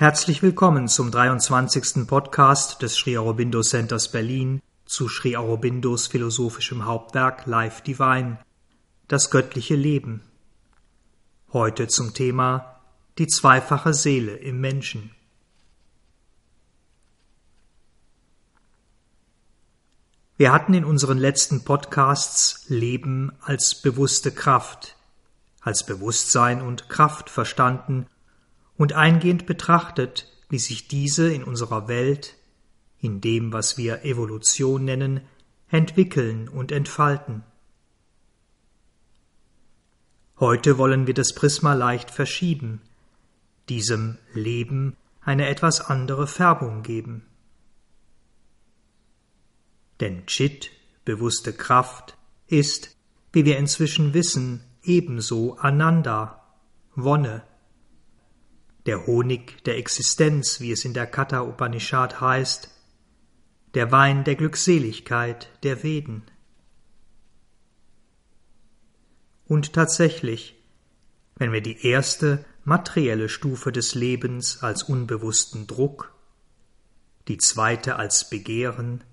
Herzlich willkommen zum 23. Podcast des Sri Aurobindo Centers Berlin zu Sri Aurobindos philosophischem Hauptwerk Life Divine, das göttliche Leben. Heute zum Thema die zweifache Seele im Menschen. Wir hatten in unseren letzten Podcasts Leben als bewusste Kraft, als Bewusstsein und Kraft verstanden und eingehend betrachtet, wie sich diese in unserer Welt, in dem, was wir Evolution nennen, entwickeln und entfalten. Heute wollen wir das Prisma leicht verschieben, diesem Leben eine etwas andere Färbung geben. Denn Chit, bewusste Kraft, ist, wie wir inzwischen wissen, ebenso Ananda, Wonne, der Honig der Existenz, wie es in der Katha Upanishad heißt, der Wein der Glückseligkeit der Veden. Und tatsächlich, wenn wir die erste materielle Stufe des Lebens als unbewussten Druck, die zweite als Begehren,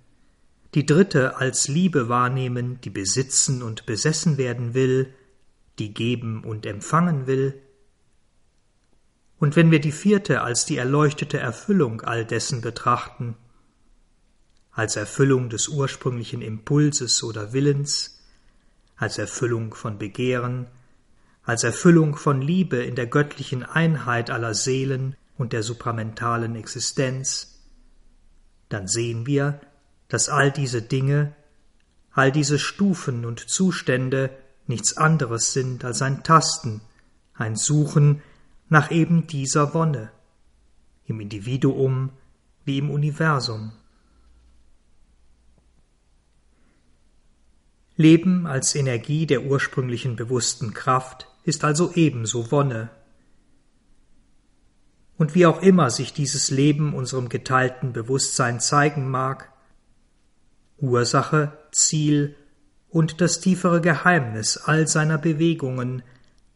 die dritte als Liebe wahrnehmen, die besitzen und besessen werden will, die geben und empfangen will, und wenn wir die vierte als die erleuchtete Erfüllung all dessen betrachten, als Erfüllung des ursprünglichen Impulses oder Willens, als Erfüllung von Begehren, als Erfüllung von Liebe in der göttlichen Einheit aller Seelen und der supramentalen Existenz, dann sehen wir, dass all diese Dinge, all diese Stufen und Zustände nichts anderes sind als ein Tasten, ein Suchen nach eben dieser Wonne, im Individuum wie im Universum. Leben als Energie der ursprünglichen bewussten Kraft ist also ebenso Wonne. Und wie auch immer sich dieses Leben unserem geteilten Bewusstsein zeigen mag, Ursache, Ziel und das tiefere Geheimnis all seiner Bewegungen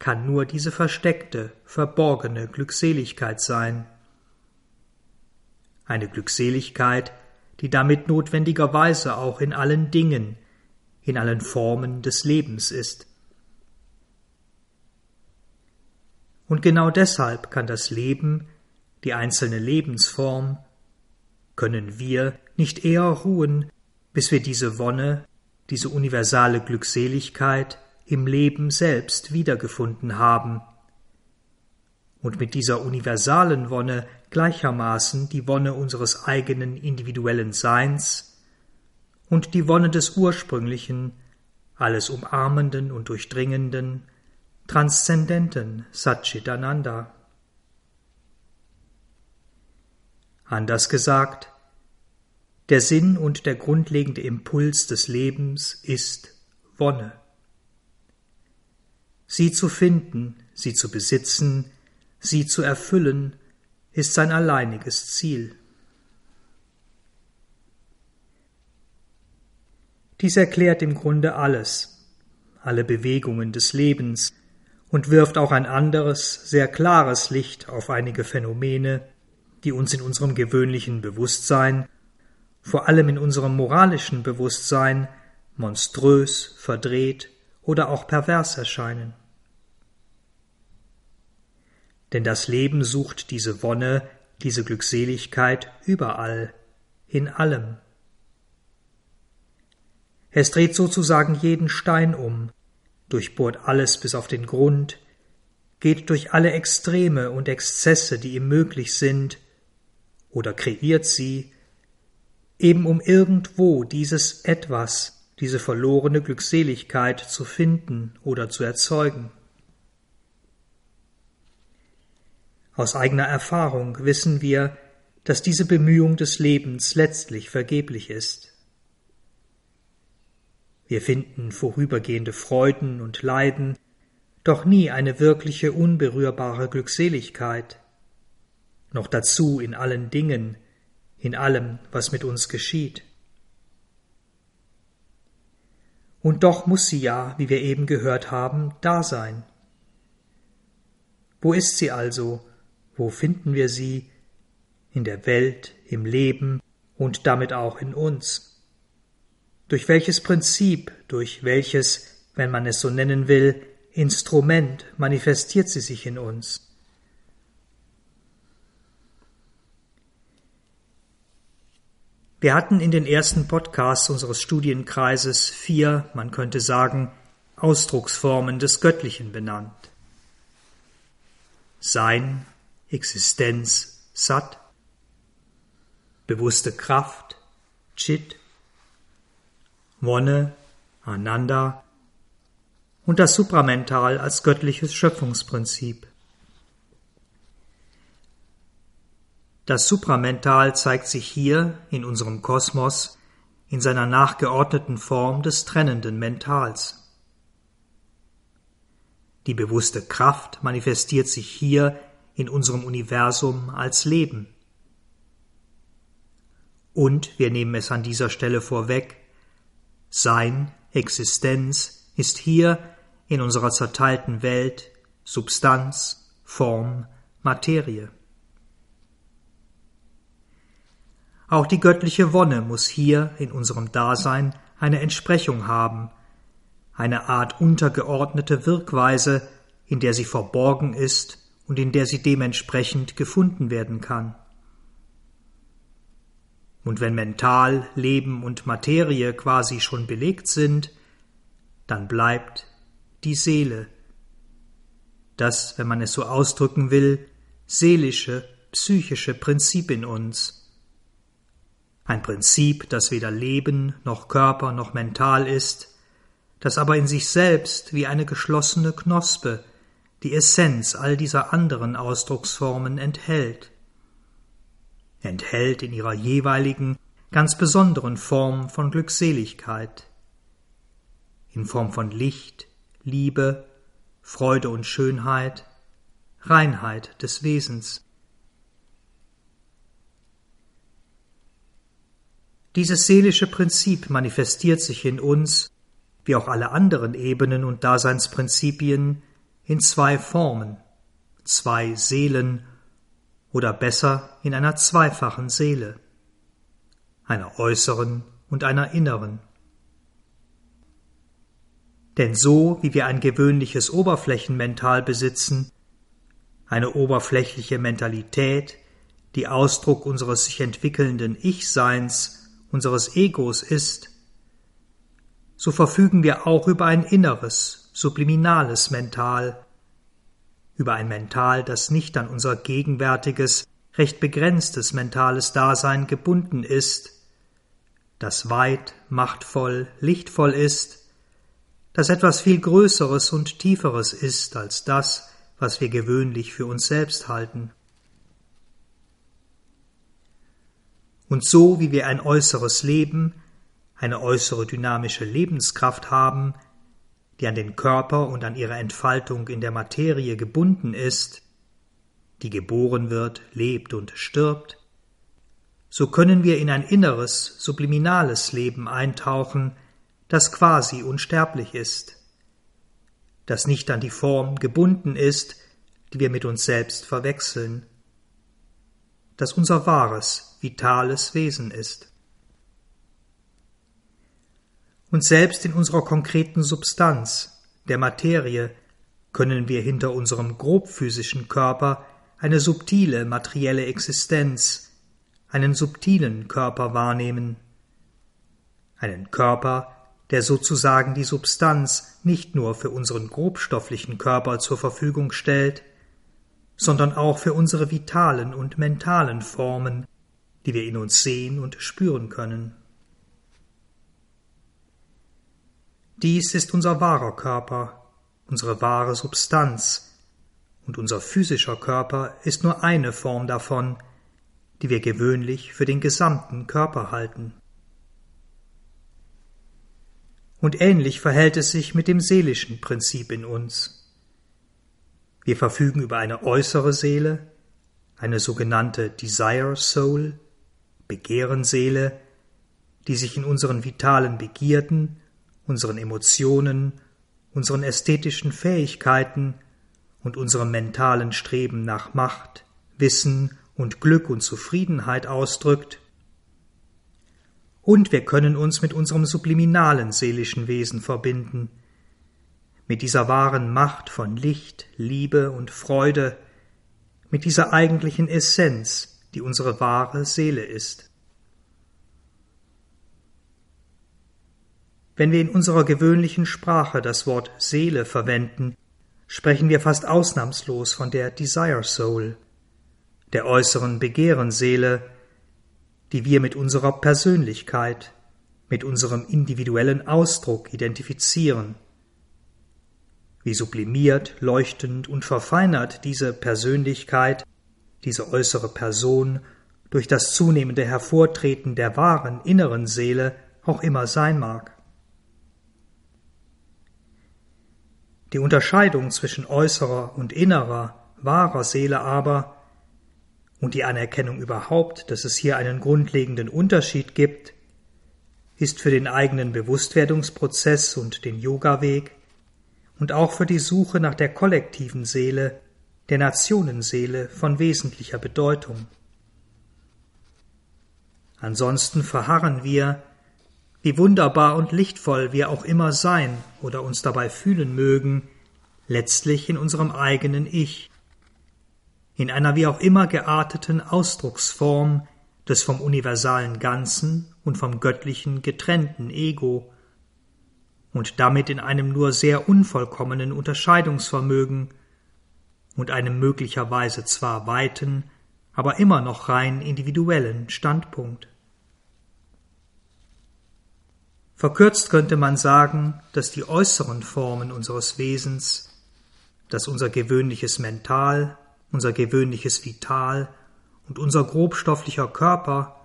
kann nur diese versteckte, verborgene Glückseligkeit sein. Eine Glückseligkeit, die damit notwendigerweise auch in allen Dingen, in allen Formen des Lebens ist. Und genau deshalb kann das Leben, die einzelne Lebensform, können wir nicht eher ruhen, bis wir diese Wonne, diese universale Glückseligkeit im Leben selbst wiedergefunden haben und mit dieser universalen Wonne gleichermaßen die Wonne unseres eigenen individuellen Seins und die Wonne des ursprünglichen, alles umarmenden und durchdringenden, transzendenten Satchitananda. Anders gesagt, der Sinn und der grundlegende Impuls des Lebens ist Wonne. Sie zu finden, sie zu besitzen, sie zu erfüllen, ist sein alleiniges Ziel. Dies erklärt im Grunde alles, alle Bewegungen des Lebens und wirft auch ein anderes, sehr klares Licht auf einige Phänomene, die uns in unserem gewöhnlichen Bewusstsein, vor allem in unserem moralischen Bewusstsein, monströs, verdreht oder auch pervers erscheinen denn das Leben sucht diese Wonne, diese Glückseligkeit überall, in allem. Es dreht sozusagen jeden Stein um, durchbohrt alles bis auf den Grund, geht durch alle Extreme und Exzesse, die ihm möglich sind, oder kreiert sie, eben um irgendwo dieses etwas, diese verlorene Glückseligkeit zu finden oder zu erzeugen. Aus eigener Erfahrung wissen wir, dass diese Bemühung des Lebens letztlich vergeblich ist. Wir finden vorübergehende Freuden und Leiden, doch nie eine wirkliche unberührbare Glückseligkeit, noch dazu in allen Dingen, in allem, was mit uns geschieht. Und doch muss sie ja, wie wir eben gehört haben, da sein. Wo ist sie also, wo finden wir sie, in der Welt, im Leben und damit auch in uns? Durch welches Prinzip, durch welches, wenn man es so nennen will, Instrument manifestiert sie sich in uns? Wir hatten in den ersten Podcasts unseres Studienkreises vier, man könnte sagen, Ausdrucksformen des Göttlichen benannt. Sein, Existenz, Sat, bewusste Kraft, Chit, Wonne, Ananda und das Supramental als göttliches Schöpfungsprinzip. Das Supramental zeigt sich hier in unserem Kosmos in seiner nachgeordneten Form des trennenden Mentals. Die bewusste Kraft manifestiert sich hier in unserem Universum als Leben. Und wir nehmen es an dieser Stelle vorweg, Sein, Existenz ist hier in unserer zerteilten Welt Substanz, Form, Materie. Auch die göttliche Wonne muss hier in unserem Dasein eine Entsprechung haben, eine Art untergeordnete Wirkweise, in der sie verborgen ist und in der sie dementsprechend gefunden werden kann. Und wenn Mental, Leben und Materie quasi schon belegt sind, dann bleibt die Seele, das, wenn man es so ausdrücken will, seelische, psychische Prinzip in uns, ein Prinzip, das weder Leben noch Körper noch mental ist, das aber in sich selbst wie eine geschlossene Knospe die Essenz all dieser anderen Ausdrucksformen enthält, enthält in ihrer jeweiligen, ganz besonderen Form von Glückseligkeit, in Form von Licht, Liebe, Freude und Schönheit, Reinheit des Wesens. Dieses seelische Prinzip manifestiert sich in uns, wie auch alle anderen Ebenen und Daseinsprinzipien, in zwei Formen, zwei Seelen oder besser in einer zweifachen Seele, einer äußeren und einer inneren. Denn so wie wir ein gewöhnliches Oberflächenmental besitzen, eine oberflächliche Mentalität, die Ausdruck unseres sich entwickelnden Ich-Seins unseres Egos ist, so verfügen wir auch über ein inneres, subliminales Mental, über ein Mental, das nicht an unser gegenwärtiges, recht begrenztes mentales Dasein gebunden ist, das weit, machtvoll, lichtvoll ist, das etwas viel Größeres und Tieferes ist als das, was wir gewöhnlich für uns selbst halten. Und so wie wir ein äußeres Leben, eine äußere dynamische Lebenskraft haben, die an den Körper und an ihre Entfaltung in der Materie gebunden ist, die geboren wird, lebt und stirbt, so können wir in ein inneres, subliminales Leben eintauchen, das quasi unsterblich ist, das nicht an die Form gebunden ist, die wir mit uns selbst verwechseln, das unser wahres, vitales Wesen ist. Und selbst in unserer konkreten Substanz, der Materie, können wir hinter unserem grobphysischen Körper eine subtile materielle Existenz, einen subtilen Körper wahrnehmen, einen Körper, der sozusagen die Substanz nicht nur für unseren grobstofflichen Körper zur Verfügung stellt, sondern auch für unsere vitalen und mentalen Formen, die wir in uns sehen und spüren können. Dies ist unser wahrer Körper, unsere wahre Substanz, und unser physischer Körper ist nur eine Form davon, die wir gewöhnlich für den gesamten Körper halten. Und ähnlich verhält es sich mit dem seelischen Prinzip in uns. Wir verfügen über eine äußere Seele, eine sogenannte Desire Soul, Begehrenseele, die sich in unseren vitalen Begierden, unseren Emotionen, unseren ästhetischen Fähigkeiten und unserem mentalen Streben nach Macht, Wissen und Glück und Zufriedenheit ausdrückt, und wir können uns mit unserem subliminalen seelischen Wesen verbinden, mit dieser wahren Macht von Licht, Liebe und Freude, mit dieser eigentlichen Essenz, die unsere wahre Seele ist. Wenn wir in unserer gewöhnlichen Sprache das Wort Seele verwenden, sprechen wir fast ausnahmslos von der Desire Soul, der äußeren Begehrenseele, die wir mit unserer Persönlichkeit, mit unserem individuellen Ausdruck identifizieren. Wie sublimiert, leuchtend und verfeinert diese Persönlichkeit, diese äußere Person durch das zunehmende Hervortreten der wahren inneren Seele auch immer sein mag. Die Unterscheidung zwischen äußerer und innerer, wahrer Seele aber und die Anerkennung überhaupt, dass es hier einen grundlegenden Unterschied gibt, ist für den eigenen Bewusstwerdungsprozess und den Yoga-Weg und auch für die Suche nach der kollektiven Seele, der Nationenseele von wesentlicher Bedeutung. Ansonsten verharren wir wie wunderbar und lichtvoll wir auch immer sein oder uns dabei fühlen mögen, letztlich in unserem eigenen Ich, in einer wie auch immer gearteten Ausdrucksform des vom universalen Ganzen und vom göttlichen getrennten Ego und damit in einem nur sehr unvollkommenen Unterscheidungsvermögen und einem möglicherweise zwar weiten, aber immer noch rein individuellen Standpunkt. Verkürzt könnte man sagen, dass die äußeren Formen unseres Wesens, dass unser gewöhnliches Mental, unser gewöhnliches Vital und unser grobstofflicher Körper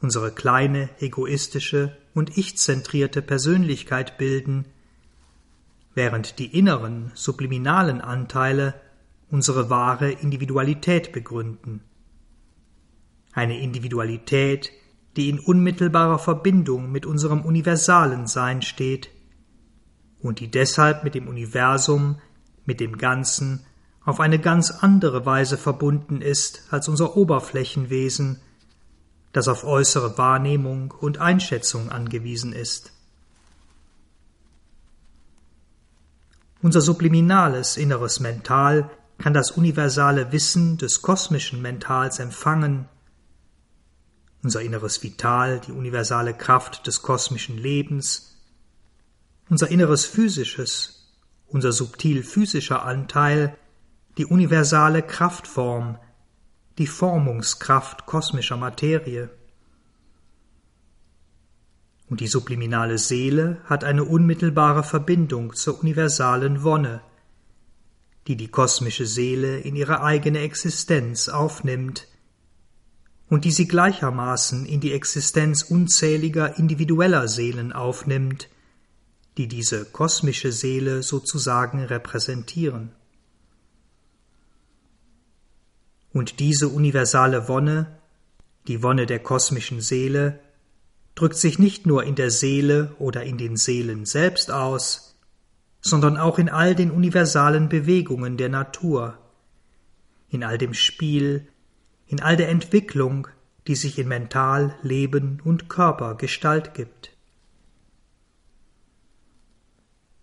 unsere kleine, egoistische und ich-zentrierte Persönlichkeit bilden, während die inneren, subliminalen Anteile unsere wahre Individualität begründen. Eine Individualität, die in unmittelbarer Verbindung mit unserem universalen Sein steht und die deshalb mit dem Universum, mit dem Ganzen auf eine ganz andere Weise verbunden ist als unser Oberflächenwesen, das auf äußere Wahrnehmung und Einschätzung angewiesen ist. Unser subliminales inneres Mental kann das universale Wissen des kosmischen Mentals empfangen unser inneres Vital, die universale Kraft des kosmischen Lebens, unser inneres physisches, unser subtil physischer Anteil, die universale Kraftform, die Formungskraft kosmischer Materie. Und die subliminale Seele hat eine unmittelbare Verbindung zur universalen Wonne, die die kosmische Seele in ihre eigene Existenz aufnimmt, und die sie gleichermaßen in die Existenz unzähliger individueller Seelen aufnimmt, die diese kosmische Seele sozusagen repräsentieren. Und diese universale Wonne, die Wonne der kosmischen Seele, drückt sich nicht nur in der Seele oder in den Seelen selbst aus, sondern auch in all den universalen Bewegungen der Natur, in all dem Spiel, in all der Entwicklung, die sich in Mental, Leben und Körper Gestalt gibt.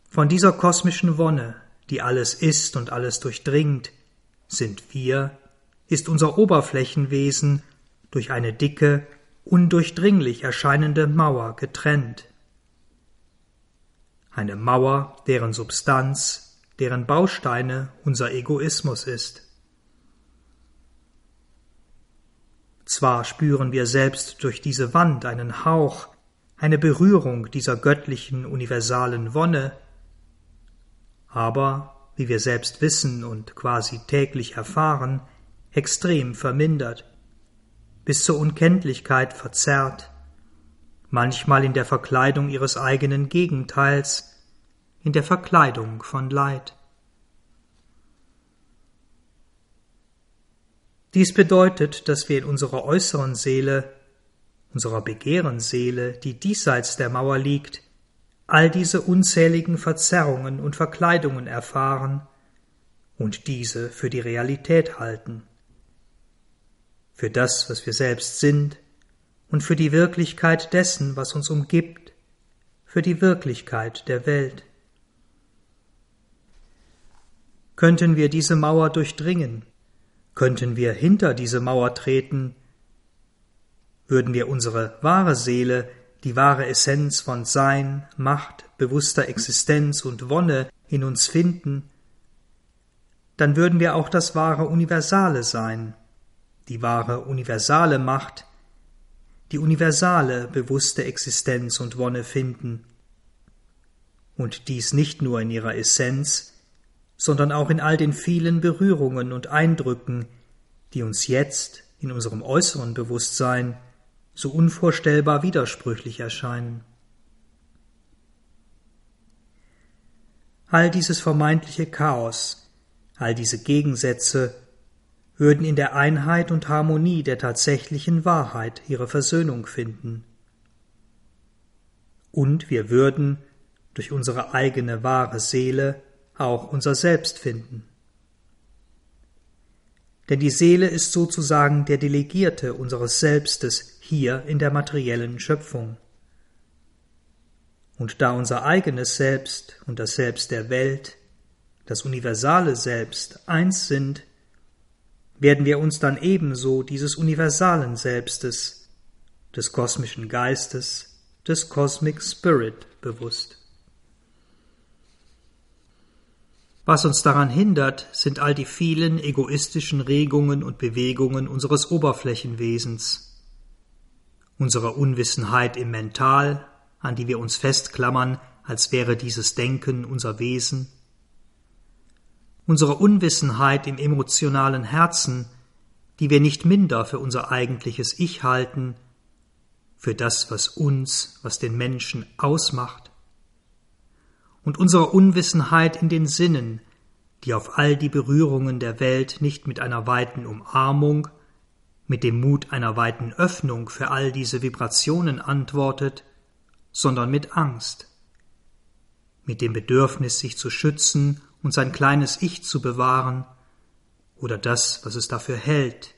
Von dieser kosmischen Wonne, die alles ist und alles durchdringt, sind wir, ist unser Oberflächenwesen durch eine dicke, undurchdringlich erscheinende Mauer getrennt. Eine Mauer, deren Substanz, deren Bausteine unser Egoismus ist. Zwar spüren wir selbst durch diese Wand einen Hauch, eine Berührung dieser göttlichen universalen Wonne, aber, wie wir selbst wissen und quasi täglich erfahren, extrem vermindert, bis zur Unkenntlichkeit verzerrt, manchmal in der Verkleidung ihres eigenen Gegenteils, in der Verkleidung von Leid. Dies bedeutet, dass wir in unserer äußeren Seele, unserer Begehrensseele, die diesseits der Mauer liegt, all diese unzähligen Verzerrungen und Verkleidungen erfahren und diese für die Realität halten. für das, was wir selbst sind und für die Wirklichkeit dessen, was uns umgibt, für die Wirklichkeit der Welt. Könnten wir diese Mauer durchdringen, könnten wir hinter diese Mauer treten, würden wir unsere wahre Seele, die wahre Essenz von Sein, Macht, bewusster Existenz und Wonne in uns finden, dann würden wir auch das wahre Universale sein, die wahre universale Macht, die universale bewusste Existenz und Wonne finden. Und dies nicht nur in ihrer Essenz, sondern auch in all den vielen Berührungen und Eindrücken, die uns jetzt in unserem äußeren Bewusstsein so unvorstellbar widersprüchlich erscheinen. All dieses vermeintliche Chaos, all diese Gegensätze würden in der Einheit und Harmonie der tatsächlichen Wahrheit ihre Versöhnung finden. Und wir würden durch unsere eigene wahre Seele auch unser Selbst finden. Denn die Seele ist sozusagen der Delegierte unseres Selbstes hier in der materiellen Schöpfung. Und da unser eigenes Selbst und das Selbst der Welt, das universale Selbst eins sind, werden wir uns dann ebenso dieses universalen Selbstes, des kosmischen Geistes, des Cosmic Spirit bewusst. Was uns daran hindert, sind all die vielen egoistischen Regungen und Bewegungen unseres Oberflächenwesens, unsere Unwissenheit im Mental, an die wir uns festklammern, als wäre dieses Denken unser Wesen, unsere Unwissenheit im emotionalen Herzen, die wir nicht minder für unser eigentliches Ich halten, für das, was uns, was den Menschen ausmacht, und unserer Unwissenheit in den Sinnen, die auf all die Berührungen der Welt nicht mit einer weiten Umarmung, mit dem Mut einer weiten Öffnung für all diese Vibrationen antwortet, sondern mit Angst, mit dem Bedürfnis, sich zu schützen und sein kleines Ich zu bewahren oder das, was es dafür hält.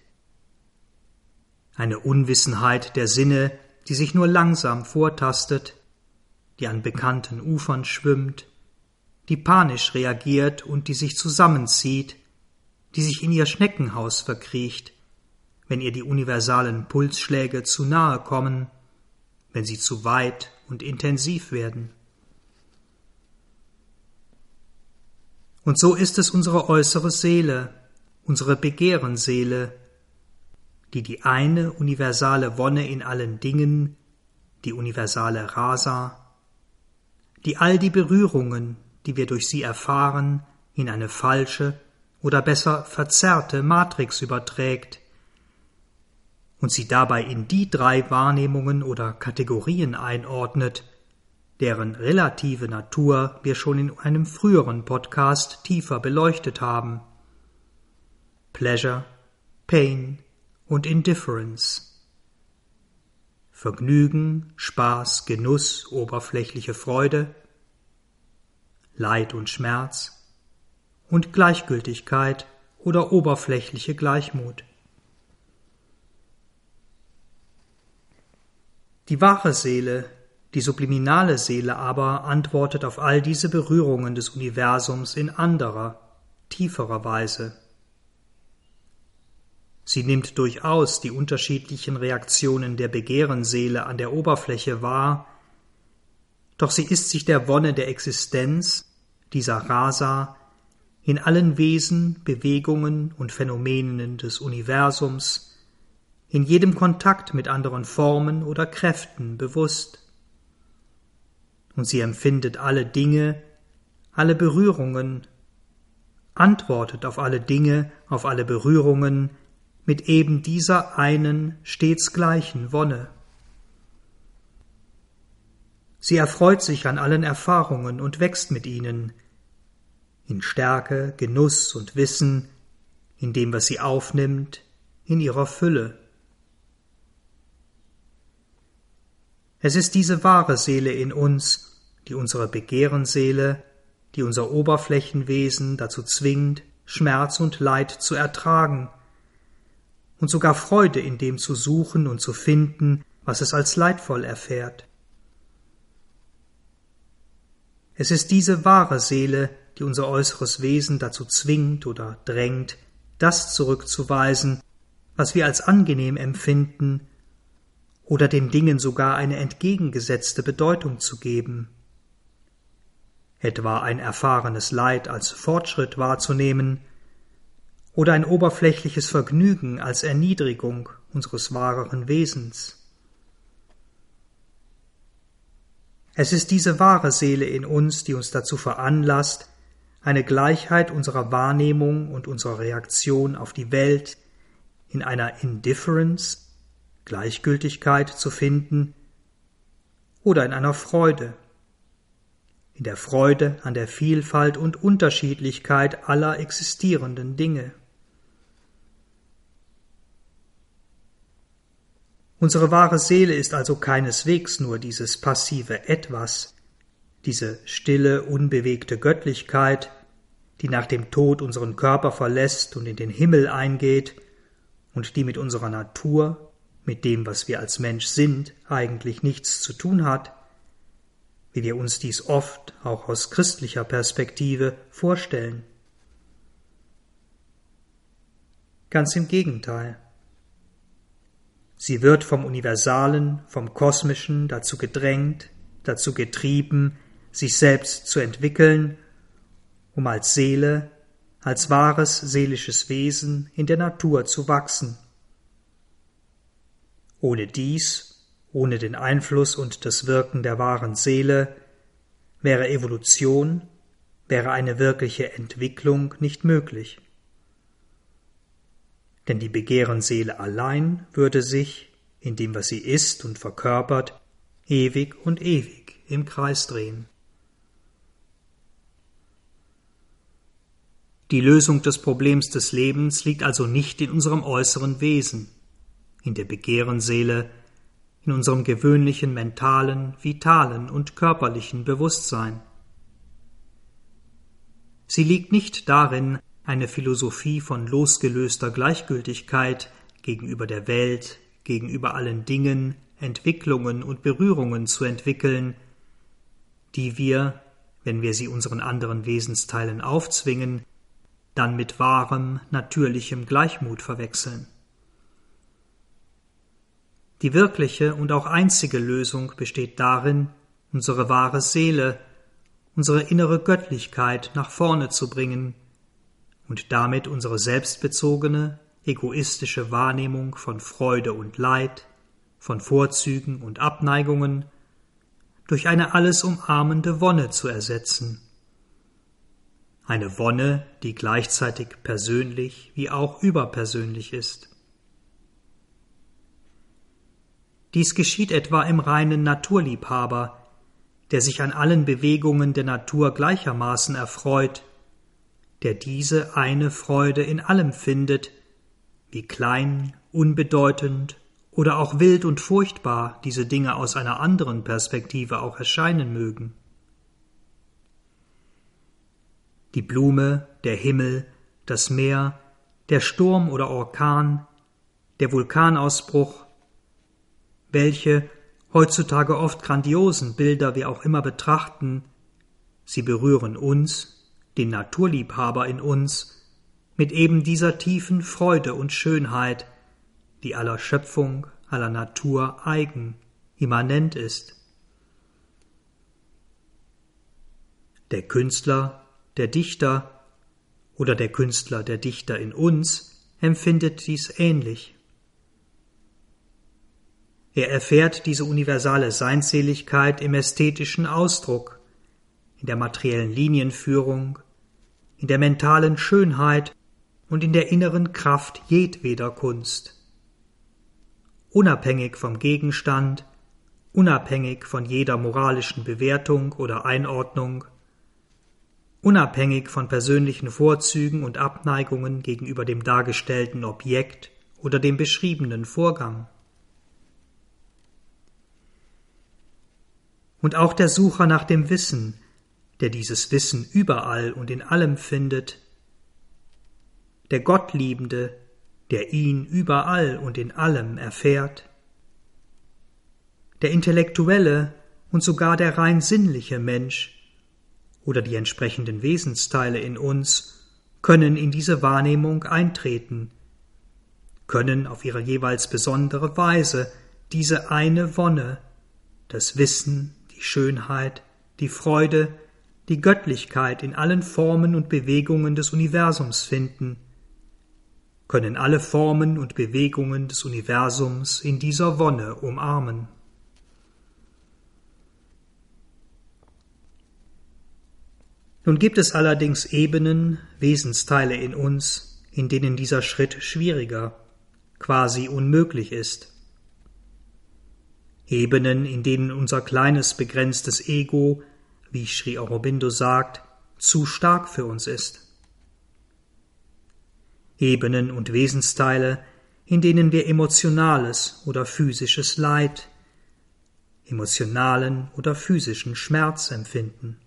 Eine Unwissenheit der Sinne, die sich nur langsam vortastet, die an bekannten Ufern schwimmt, die panisch reagiert und die sich zusammenzieht, die sich in ihr Schneckenhaus verkriecht, wenn ihr die universalen Pulsschläge zu nahe kommen, wenn sie zu weit und intensiv werden. Und so ist es unsere äußere Seele, unsere Begehrenseele, die die eine universale Wonne in allen Dingen, die universale Rasa, die all die Berührungen, die wir durch sie erfahren, in eine falsche oder besser verzerrte Matrix überträgt und sie dabei in die drei Wahrnehmungen oder Kategorien einordnet, deren relative Natur wir schon in einem früheren Podcast tiefer beleuchtet haben. Pleasure, Pain und Indifference. Vergnügen, Spaß, Genuss, oberflächliche Freude, Leid und Schmerz und Gleichgültigkeit oder oberflächliche Gleichmut. Die wahre Seele, die subliminale Seele aber antwortet auf all diese Berührungen des Universums in anderer, tieferer Weise. Sie nimmt durchaus die unterschiedlichen Reaktionen der Begehrenseele an der Oberfläche wahr, doch sie ist sich der Wonne der Existenz, dieser Rasa, in allen Wesen, Bewegungen und Phänomenen des Universums, in jedem Kontakt mit anderen Formen oder Kräften bewusst. Und sie empfindet alle Dinge, alle Berührungen, antwortet auf alle Dinge, auf alle Berührungen, mit eben dieser einen stets gleichen Wonne. Sie erfreut sich an allen Erfahrungen und wächst mit ihnen, in Stärke, Genuss und Wissen, in dem, was sie aufnimmt, in ihrer Fülle. Es ist diese wahre Seele in uns, die unsere Begehrenseele, die unser Oberflächenwesen dazu zwingt, Schmerz und Leid zu ertragen und sogar Freude in dem zu suchen und zu finden, was es als leidvoll erfährt. Es ist diese wahre Seele, die unser äußeres Wesen dazu zwingt oder drängt, das zurückzuweisen, was wir als angenehm empfinden, oder den Dingen sogar eine entgegengesetzte Bedeutung zu geben. Etwa ein erfahrenes Leid als Fortschritt wahrzunehmen, oder ein oberflächliches Vergnügen als Erniedrigung unseres wahreren Wesens. Es ist diese wahre Seele in uns, die uns dazu veranlasst, eine Gleichheit unserer Wahrnehmung und unserer Reaktion auf die Welt in einer Indifference, Gleichgültigkeit zu finden oder in einer Freude, in der Freude an der Vielfalt und Unterschiedlichkeit aller existierenden Dinge. Unsere wahre Seele ist also keineswegs nur dieses passive Etwas, diese stille, unbewegte Göttlichkeit, die nach dem Tod unseren Körper verlässt und in den Himmel eingeht und die mit unserer Natur, mit dem, was wir als Mensch sind, eigentlich nichts zu tun hat, wie wir uns dies oft auch aus christlicher Perspektive vorstellen. Ganz im Gegenteil. Sie wird vom Universalen, vom Kosmischen dazu gedrängt, dazu getrieben, sich selbst zu entwickeln, um als Seele, als wahres seelisches Wesen in der Natur zu wachsen. Ohne dies, ohne den Einfluss und das Wirken der wahren Seele, wäre Evolution, wäre eine wirkliche Entwicklung nicht möglich denn die Begehrenseele allein würde sich, in dem, was sie ist und verkörpert, ewig und ewig im Kreis drehen. Die Lösung des Problems des Lebens liegt also nicht in unserem äußeren Wesen, in der Begehrenseele, in unserem gewöhnlichen mentalen, vitalen und körperlichen Bewusstsein. Sie liegt nicht darin, eine Philosophie von losgelöster Gleichgültigkeit gegenüber der Welt, gegenüber allen Dingen, Entwicklungen und Berührungen zu entwickeln, die wir, wenn wir sie unseren anderen Wesensteilen aufzwingen, dann mit wahrem, natürlichem Gleichmut verwechseln. Die wirkliche und auch einzige Lösung besteht darin, unsere wahre Seele, unsere innere Göttlichkeit nach vorne zu bringen und damit unsere selbstbezogene, egoistische Wahrnehmung von Freude und Leid, von Vorzügen und Abneigungen durch eine alles umarmende Wonne zu ersetzen. Eine Wonne, die gleichzeitig persönlich wie auch überpersönlich ist. Dies geschieht etwa im reinen Naturliebhaber, der sich an allen Bewegungen der Natur gleichermaßen erfreut der diese eine Freude in allem findet, wie klein, unbedeutend oder auch wild und furchtbar diese Dinge aus einer anderen Perspektive auch erscheinen mögen. Die Blume, der Himmel, das Meer, der Sturm oder Orkan, der Vulkanausbruch, welche heutzutage oft grandiosen Bilder wir auch immer betrachten, sie berühren uns den Naturliebhaber in uns, mit eben dieser tiefen Freude und Schönheit, die aller Schöpfung, aller Natur eigen, immanent ist. Der Künstler, der Dichter oder der Künstler, der Dichter in uns empfindet dies ähnlich. Er erfährt diese universale Seinsseligkeit im ästhetischen Ausdruck, in der materiellen Linienführung, in der mentalen Schönheit und in der inneren Kraft jedweder Kunst. Unabhängig vom Gegenstand, unabhängig von jeder moralischen Bewertung oder Einordnung, unabhängig von persönlichen Vorzügen und Abneigungen gegenüber dem dargestellten Objekt oder dem beschriebenen Vorgang. Und auch der Sucher nach dem Wissen, der dieses Wissen überall und in allem findet, der Gottliebende, der ihn überall und in allem erfährt? Der intellektuelle und sogar der rein sinnliche Mensch oder die entsprechenden Wesensteile in uns können in diese Wahrnehmung eintreten, können auf ihre jeweils besondere Weise diese eine Wonne, das Wissen, die Schönheit, die Freude, die Göttlichkeit in allen Formen und Bewegungen des Universums finden, können alle Formen und Bewegungen des Universums in dieser Wonne umarmen. Nun gibt es allerdings Ebenen, Wesensteile in uns, in denen dieser Schritt schwieriger, quasi unmöglich ist. Ebenen, in denen unser kleines begrenztes Ego, wie Sri Aurobindo sagt, zu stark für uns ist. Ebenen und Wesensteile, in denen wir emotionales oder physisches Leid, emotionalen oder physischen Schmerz empfinden.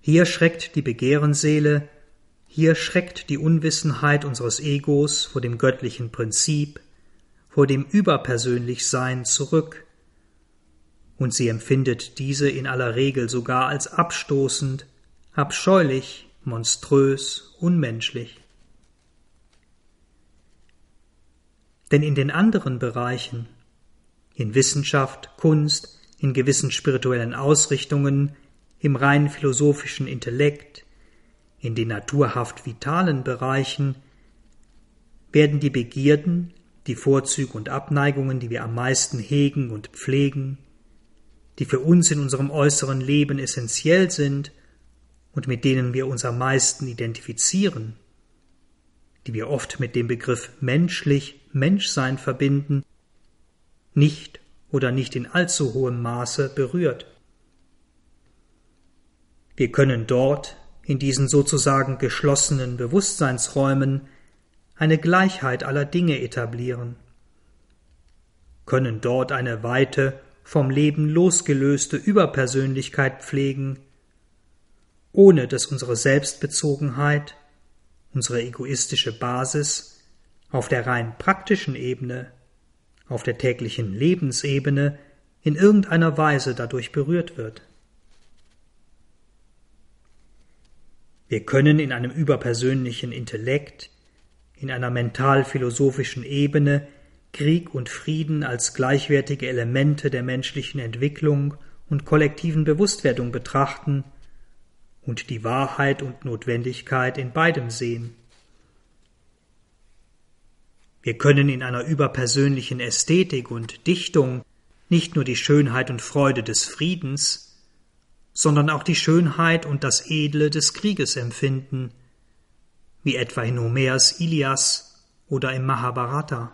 Hier schreckt die Begehrenseele, hier schreckt die Unwissenheit unseres Egos vor dem göttlichen Prinzip, vor dem Überpersönlichsein zurück, und sie empfindet diese in aller Regel sogar als abstoßend, abscheulich, monströs, unmenschlich. Denn in den anderen Bereichen, in Wissenschaft, Kunst, in gewissen spirituellen Ausrichtungen, im rein philosophischen Intellekt, in den naturhaft vitalen Bereichen werden die Begierden, die Vorzüge und Abneigungen, die wir am meisten hegen und pflegen, die für uns in unserem äußeren Leben essentiell sind und mit denen wir uns am meisten identifizieren, die wir oft mit dem Begriff menschlich Menschsein verbinden, nicht oder nicht in allzu hohem Maße berührt. Wir können dort, in diesen sozusagen geschlossenen Bewusstseinsräumen, eine Gleichheit aller Dinge etablieren, können dort eine weite, vom Leben losgelöste Überpersönlichkeit pflegen, ohne dass unsere Selbstbezogenheit, unsere egoistische Basis auf der rein praktischen Ebene, auf der täglichen Lebensebene in irgendeiner Weise dadurch berührt wird. Wir können in einem überpersönlichen Intellekt, in einer mental-philosophischen Ebene Krieg und Frieden als gleichwertige Elemente der menschlichen Entwicklung und kollektiven Bewusstwerdung betrachten und die Wahrheit und Notwendigkeit in beidem sehen. Wir können in einer überpersönlichen Ästhetik und Dichtung nicht nur die Schönheit und Freude des Friedens, sondern auch die Schönheit und das Edle des Krieges empfinden, wie etwa in Homers Ilias oder im Mahabharata.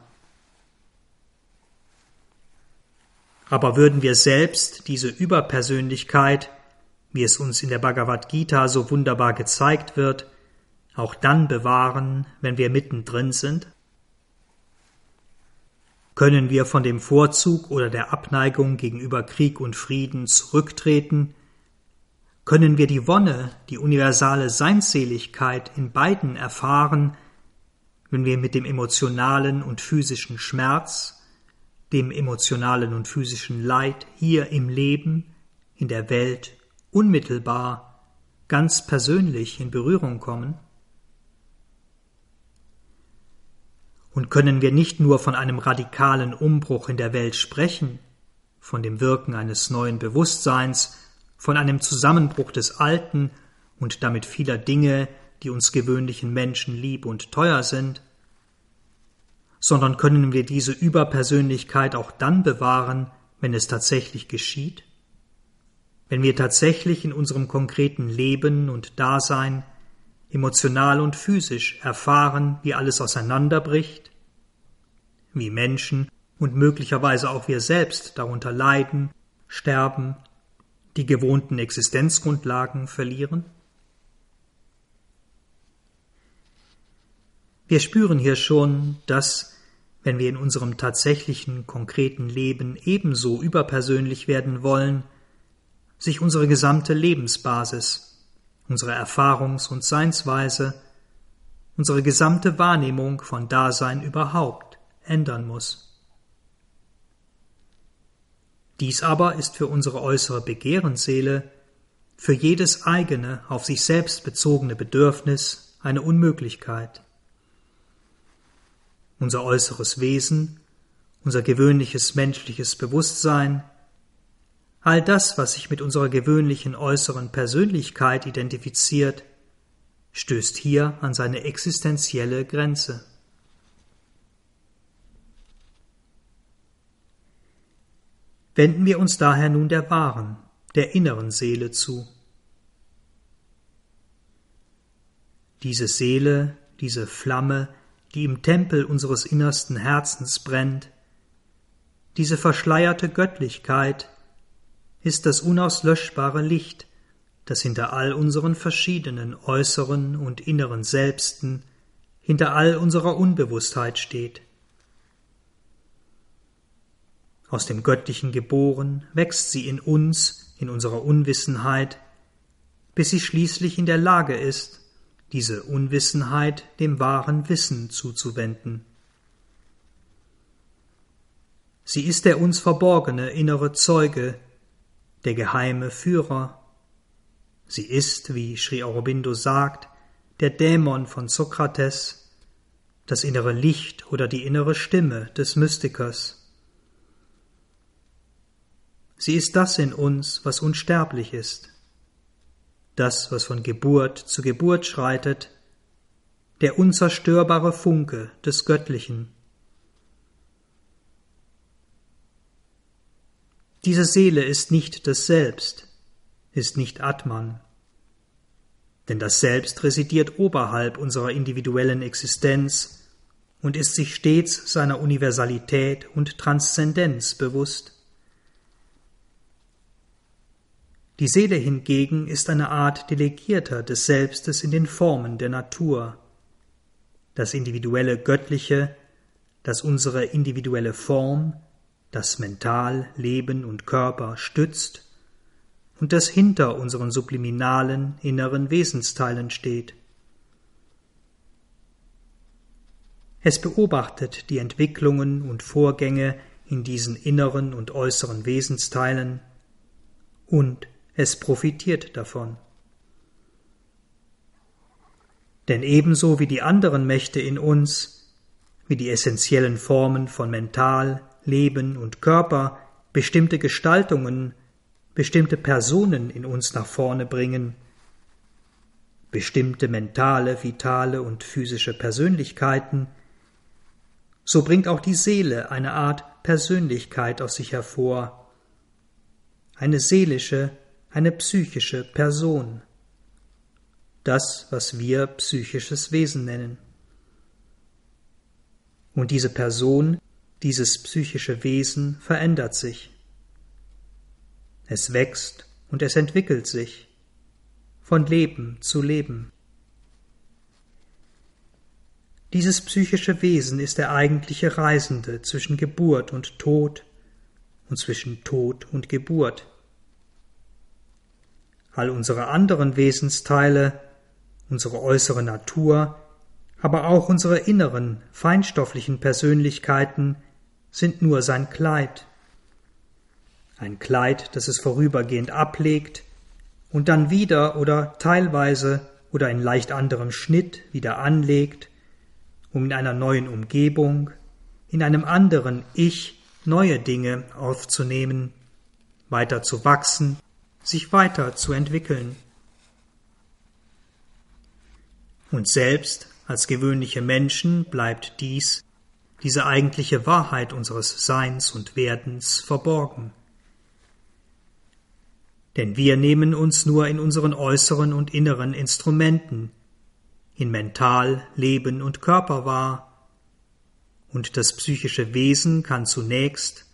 Aber würden wir selbst diese Überpersönlichkeit, wie es uns in der Bhagavad Gita so wunderbar gezeigt wird, auch dann bewahren, wenn wir mittendrin sind? Können wir von dem Vorzug oder der Abneigung gegenüber Krieg und Frieden zurücktreten können wir die Wonne, die universale Seinsseligkeit in beiden erfahren, wenn wir mit dem emotionalen und physischen Schmerz, dem emotionalen und physischen Leid hier im Leben, in der Welt unmittelbar, ganz persönlich in Berührung kommen? Und können wir nicht nur von einem radikalen Umbruch in der Welt sprechen, von dem Wirken eines neuen Bewusstseins, von einem Zusammenbruch des Alten und damit vieler Dinge, die uns gewöhnlichen Menschen lieb und teuer sind, sondern können wir diese Überpersönlichkeit auch dann bewahren, wenn es tatsächlich geschieht? Wenn wir tatsächlich in unserem konkreten Leben und Dasein emotional und physisch erfahren, wie alles auseinanderbricht, wie Menschen und möglicherweise auch wir selbst darunter leiden, sterben, die gewohnten Existenzgrundlagen verlieren? Wir spüren hier schon, dass, wenn wir in unserem tatsächlichen, konkreten Leben ebenso überpersönlich werden wollen, sich unsere gesamte Lebensbasis, unsere Erfahrungs- und Seinsweise, unsere gesamte Wahrnehmung von Dasein überhaupt ändern muss. Dies aber ist für unsere äußere Begehrensseele, für jedes eigene, auf sich selbst bezogene Bedürfnis eine Unmöglichkeit. Unser äußeres Wesen, unser gewöhnliches menschliches Bewusstsein, all das, was sich mit unserer gewöhnlichen äußeren Persönlichkeit identifiziert, stößt hier an seine existenzielle Grenze. Wenden wir uns daher nun der wahren, der inneren Seele zu. Diese Seele, diese Flamme, die im Tempel unseres innersten Herzens brennt, diese verschleierte Göttlichkeit ist das unauslöschbare Licht, das hinter all unseren verschiedenen äußeren und inneren Selbsten, hinter all unserer Unbewusstheit steht. Aus dem Göttlichen geboren, wächst sie in uns, in unserer Unwissenheit, bis sie schließlich in der Lage ist, diese Unwissenheit dem wahren Wissen zuzuwenden. Sie ist der uns verborgene innere Zeuge, der geheime Führer. Sie ist, wie Sri Aurobindo sagt, der Dämon von Sokrates, das innere Licht oder die innere Stimme des Mystikers. Sie ist das in uns, was unsterblich ist, das, was von Geburt zu Geburt schreitet, der unzerstörbare Funke des Göttlichen. Diese Seele ist nicht das Selbst, ist nicht Atman, denn das Selbst residiert oberhalb unserer individuellen Existenz und ist sich stets seiner Universalität und Transzendenz bewusst. Die Seele hingegen ist eine Art Delegierter des Selbstes in den Formen der Natur. Das individuelle Göttliche, das unsere individuelle Form, das Mental, Leben und Körper stützt und das hinter unseren subliminalen inneren Wesensteilen steht. Es beobachtet die Entwicklungen und Vorgänge in diesen inneren und äußeren Wesensteilen und es profitiert davon. Denn ebenso wie die anderen Mächte in uns, wie die essentiellen Formen von Mental, Leben und Körper bestimmte Gestaltungen, bestimmte Personen in uns nach vorne bringen, bestimmte mentale, vitale und physische Persönlichkeiten, so bringt auch die Seele eine Art Persönlichkeit aus sich hervor, eine seelische, eine psychische Person, das, was wir psychisches Wesen nennen. Und diese Person, dieses psychische Wesen verändert sich. Es wächst und es entwickelt sich von Leben zu Leben. Dieses psychische Wesen ist der eigentliche Reisende zwischen Geburt und Tod und zwischen Tod und Geburt all unsere anderen Wesensteile, unsere äußere Natur, aber auch unsere inneren, feinstofflichen Persönlichkeiten sind nur sein Kleid. Ein Kleid, das es vorübergehend ablegt und dann wieder oder teilweise oder in leicht anderem Schnitt wieder anlegt, um in einer neuen Umgebung, in einem anderen Ich neue Dinge aufzunehmen, weiter zu wachsen sich weiter zu entwickeln. Und selbst als gewöhnliche Menschen bleibt dies, diese eigentliche Wahrheit unseres Seins und Werdens verborgen. Denn wir nehmen uns nur in unseren äußeren und inneren Instrumenten, in Mental, Leben und Körper wahr, und das psychische Wesen kann zunächst,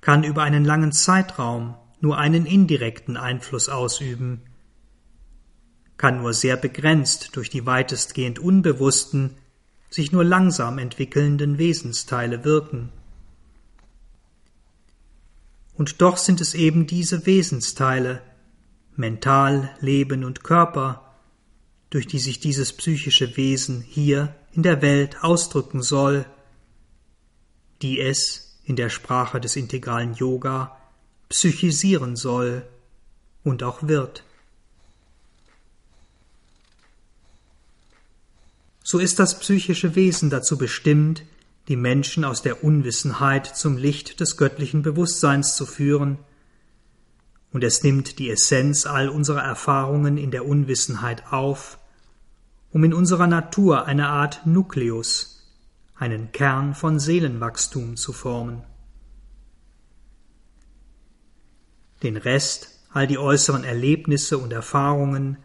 kann über einen langen Zeitraum nur einen indirekten Einfluss ausüben, kann nur sehr begrenzt durch die weitestgehend unbewussten, sich nur langsam entwickelnden Wesensteile wirken. Und doch sind es eben diese Wesensteile, Mental, Leben und Körper, durch die sich dieses psychische Wesen hier in der Welt ausdrücken soll, die es in der Sprache des integralen Yoga psychisieren soll und auch wird. So ist das psychische Wesen dazu bestimmt, die Menschen aus der Unwissenheit zum Licht des göttlichen Bewusstseins zu führen, und es nimmt die Essenz all unserer Erfahrungen in der Unwissenheit auf, um in unserer Natur eine Art Nukleus, einen Kern von Seelenwachstum zu formen. Den Rest, all die äußeren Erlebnisse und Erfahrungen,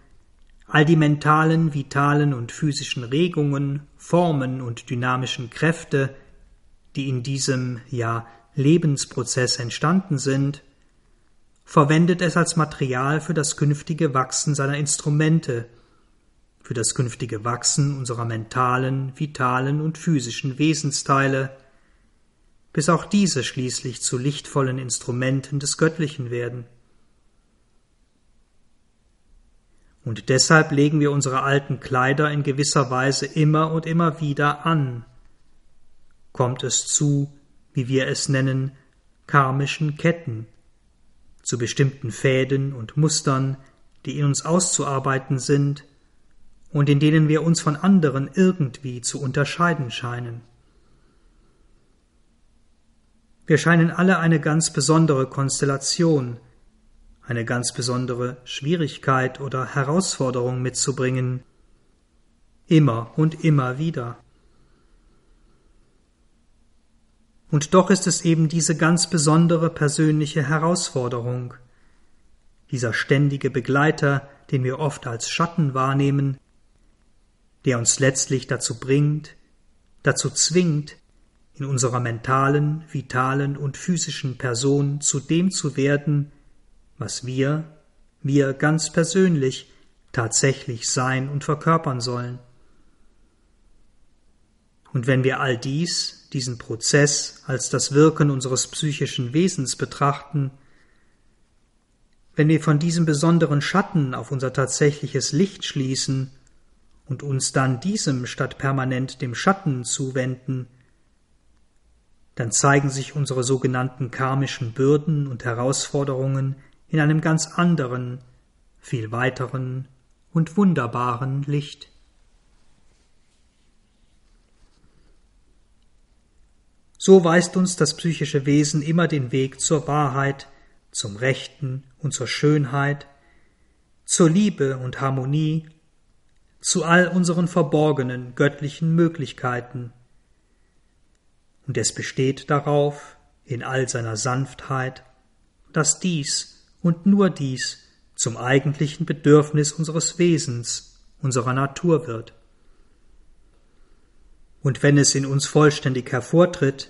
all die mentalen, vitalen und physischen Regungen, Formen und dynamischen Kräfte, die in diesem ja Lebensprozess entstanden sind, verwendet es als Material für das künftige Wachsen seiner Instrumente, für das künftige Wachsen unserer mentalen, vitalen und physischen Wesensteile, bis auch diese schließlich zu lichtvollen Instrumenten des Göttlichen werden. Und deshalb legen wir unsere alten Kleider in gewisser Weise immer und immer wieder an. Kommt es zu, wie wir es nennen, karmischen Ketten, zu bestimmten Fäden und Mustern, die in uns auszuarbeiten sind und in denen wir uns von anderen irgendwie zu unterscheiden scheinen. Wir scheinen alle eine ganz besondere Konstellation, eine ganz besondere Schwierigkeit oder Herausforderung mitzubringen, immer und immer wieder. Und doch ist es eben diese ganz besondere persönliche Herausforderung, dieser ständige Begleiter, den wir oft als Schatten wahrnehmen, der uns letztlich dazu bringt, dazu zwingt, in unserer mentalen, vitalen und physischen Person zu dem zu werden, was wir, wir ganz persönlich, tatsächlich sein und verkörpern sollen. Und wenn wir all dies, diesen Prozess als das Wirken unseres psychischen Wesens betrachten, wenn wir von diesem besonderen Schatten auf unser tatsächliches Licht schließen und uns dann diesem statt permanent dem Schatten zuwenden, dann zeigen sich unsere sogenannten karmischen Bürden und Herausforderungen in einem ganz anderen, viel weiteren und wunderbaren Licht. So weist uns das psychische Wesen immer den Weg zur Wahrheit, zum Rechten und zur Schönheit, zur Liebe und Harmonie, zu all unseren verborgenen göttlichen Möglichkeiten. Und es besteht darauf, in all seiner Sanftheit, dass dies und nur dies zum eigentlichen Bedürfnis unseres Wesens, unserer Natur wird. Und wenn es in uns vollständig hervortritt,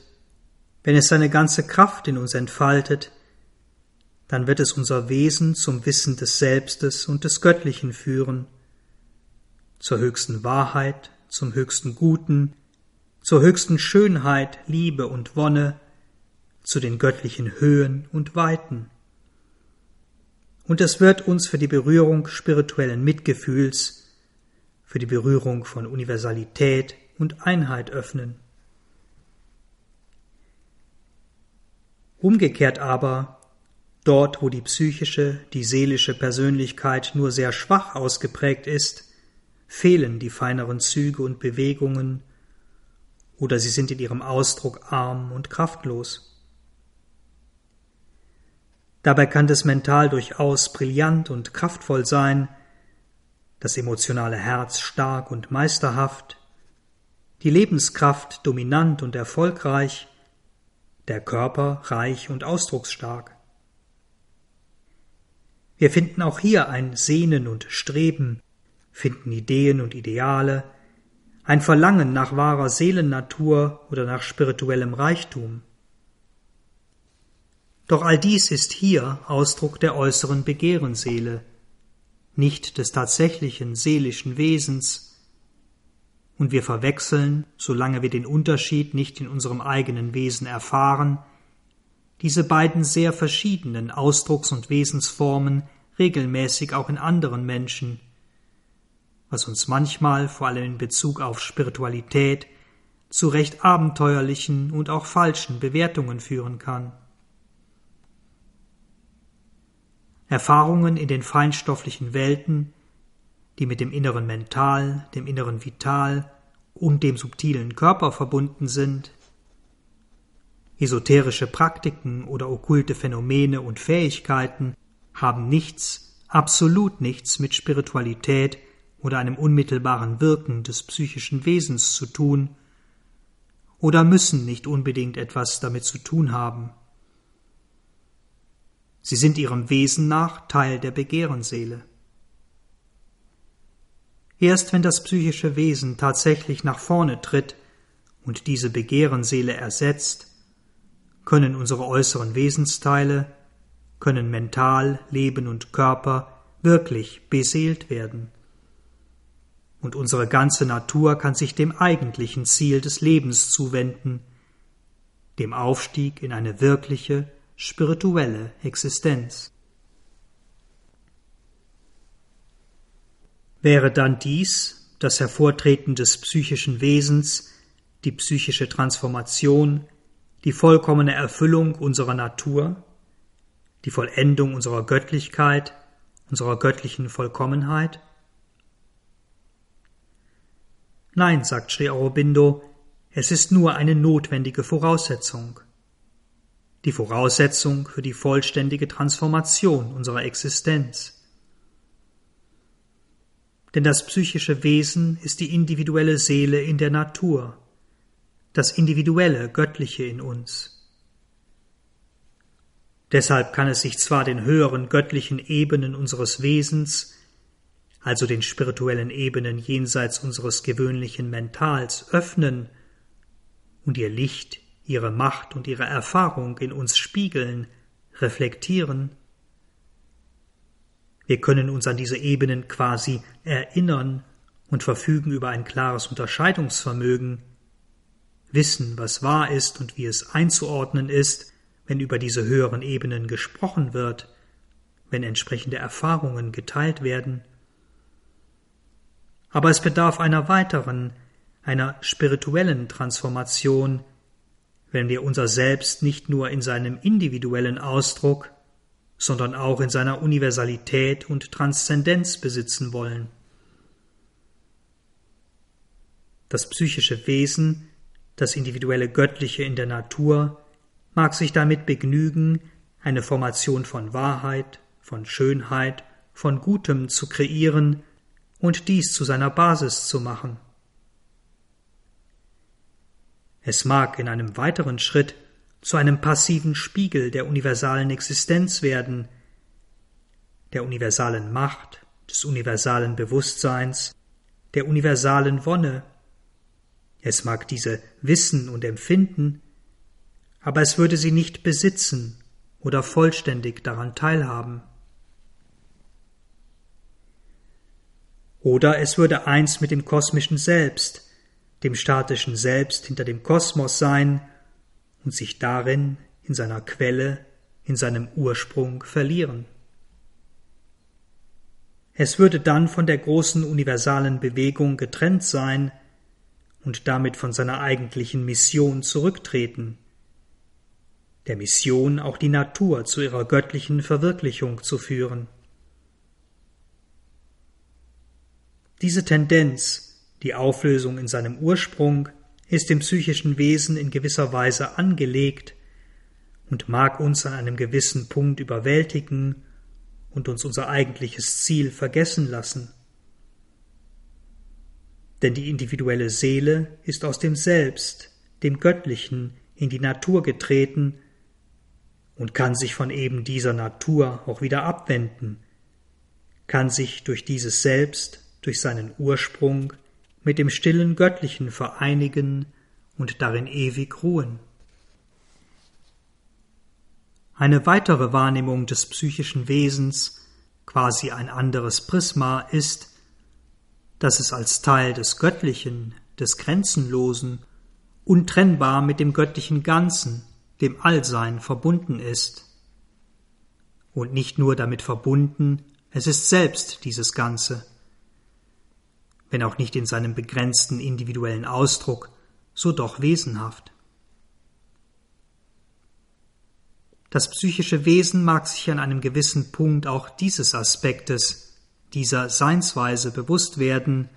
wenn es seine ganze Kraft in uns entfaltet, dann wird es unser Wesen zum Wissen des Selbstes und des Göttlichen führen, zur höchsten Wahrheit, zum höchsten Guten, zur höchsten Schönheit, Liebe und Wonne, zu den göttlichen Höhen und Weiten und es wird uns für die Berührung spirituellen Mitgefühls, für die Berührung von Universalität und Einheit öffnen. Umgekehrt aber, dort wo die psychische, die seelische Persönlichkeit nur sehr schwach ausgeprägt ist, fehlen die feineren Züge und Bewegungen, oder sie sind in ihrem Ausdruck arm und kraftlos. Dabei kann das Mental durchaus brillant und kraftvoll sein, das emotionale Herz stark und meisterhaft, die Lebenskraft dominant und erfolgreich, der Körper reich und ausdrucksstark. Wir finden auch hier ein Sehnen und Streben, finden Ideen und Ideale, ein Verlangen nach wahrer Seelennatur oder nach spirituellem Reichtum. Doch all dies ist hier Ausdruck der äußeren Begehrensseele, nicht des tatsächlichen seelischen Wesens, und wir verwechseln, solange wir den Unterschied nicht in unserem eigenen Wesen erfahren, diese beiden sehr verschiedenen Ausdrucks- und Wesensformen regelmäßig auch in anderen Menschen, was uns manchmal, vor allem in Bezug auf Spiritualität, zu recht abenteuerlichen und auch falschen Bewertungen führen kann. Erfahrungen in den feinstofflichen Welten, die mit dem inneren Mental, dem inneren Vital und dem subtilen Körper verbunden sind, esoterische Praktiken oder okkulte Phänomene und Fähigkeiten haben nichts, absolut nichts mit Spiritualität oder einem unmittelbaren Wirken des psychischen Wesens zu tun oder müssen nicht unbedingt etwas damit zu tun haben. Sie sind ihrem Wesen nach Teil der Begehrenseele. Erst wenn das psychische Wesen tatsächlich nach vorne tritt und diese Begehrenseele ersetzt, können unsere äußeren Wesensteile, können Mental, Leben und Körper wirklich beseelt werden und unsere ganze Natur kann sich dem eigentlichen Ziel des Lebens zuwenden, dem Aufstieg in eine wirkliche, spirituelle Existenz. Wäre dann dies, das Hervortreten des psychischen Wesens, die psychische Transformation, die vollkommene Erfüllung unserer Natur, die Vollendung unserer Göttlichkeit, unserer göttlichen Vollkommenheit? Nein, sagt Sri Aurobindo, es ist nur eine notwendige Voraussetzung. Die Voraussetzung für die vollständige Transformation unserer Existenz. Denn das psychische Wesen ist die individuelle Seele in der Natur, das individuelle Göttliche in uns. Deshalb kann es sich zwar den höheren göttlichen Ebenen unseres Wesens also den spirituellen Ebenen jenseits unseres gewöhnlichen Mentals, öffnen und ihr Licht, ihre Macht und ihre Erfahrung in uns spiegeln, reflektieren. Wir können uns an diese Ebenen quasi erinnern und verfügen über ein klares Unterscheidungsvermögen, wissen, was wahr ist und wie es einzuordnen ist, wenn über diese höheren Ebenen gesprochen wird, wenn entsprechende Erfahrungen geteilt werden aber es bedarf einer weiteren, einer spirituellen Transformation, wenn wir unser Selbst nicht nur in seinem individuellen Ausdruck, sondern auch in seiner Universalität und Transzendenz besitzen wollen. Das psychische Wesen, das individuelle Göttliche in der Natur, mag sich damit begnügen, eine Formation von Wahrheit, von Schönheit, von Gutem zu kreieren, und dies zu seiner Basis zu machen. Es mag in einem weiteren Schritt zu einem passiven Spiegel der universalen Existenz werden, der universalen Macht, des universalen Bewusstseins, der universalen Wonne. Es mag diese wissen und empfinden, aber es würde sie nicht besitzen oder vollständig daran teilhaben. Oder es würde eins mit dem kosmischen Selbst, dem statischen Selbst hinter dem Kosmos sein und sich darin, in seiner Quelle, in seinem Ursprung verlieren. Es würde dann von der großen universalen Bewegung getrennt sein und damit von seiner eigentlichen Mission zurücktreten, der Mission auch die Natur zu ihrer göttlichen Verwirklichung zu führen. Diese Tendenz, die Auflösung in seinem Ursprung, ist dem psychischen Wesen in gewisser Weise angelegt und mag uns an einem gewissen Punkt überwältigen und uns unser eigentliches Ziel vergessen lassen. Denn die individuelle Seele ist aus dem Selbst, dem Göttlichen, in die Natur getreten und kann sich von eben dieser Natur auch wieder abwenden, kann sich durch dieses Selbst durch seinen Ursprung mit dem stillen Göttlichen vereinigen und darin ewig ruhen. Eine weitere Wahrnehmung des psychischen Wesens, quasi ein anderes Prisma, ist, dass es als Teil des Göttlichen, des Grenzenlosen, untrennbar mit dem göttlichen Ganzen, dem Allsein verbunden ist. Und nicht nur damit verbunden, es ist selbst dieses Ganze. Wenn auch nicht in seinem begrenzten individuellen Ausdruck, so doch wesenhaft. Das psychische Wesen mag sich an einem gewissen Punkt auch dieses Aspektes, dieser Seinsweise bewusst werden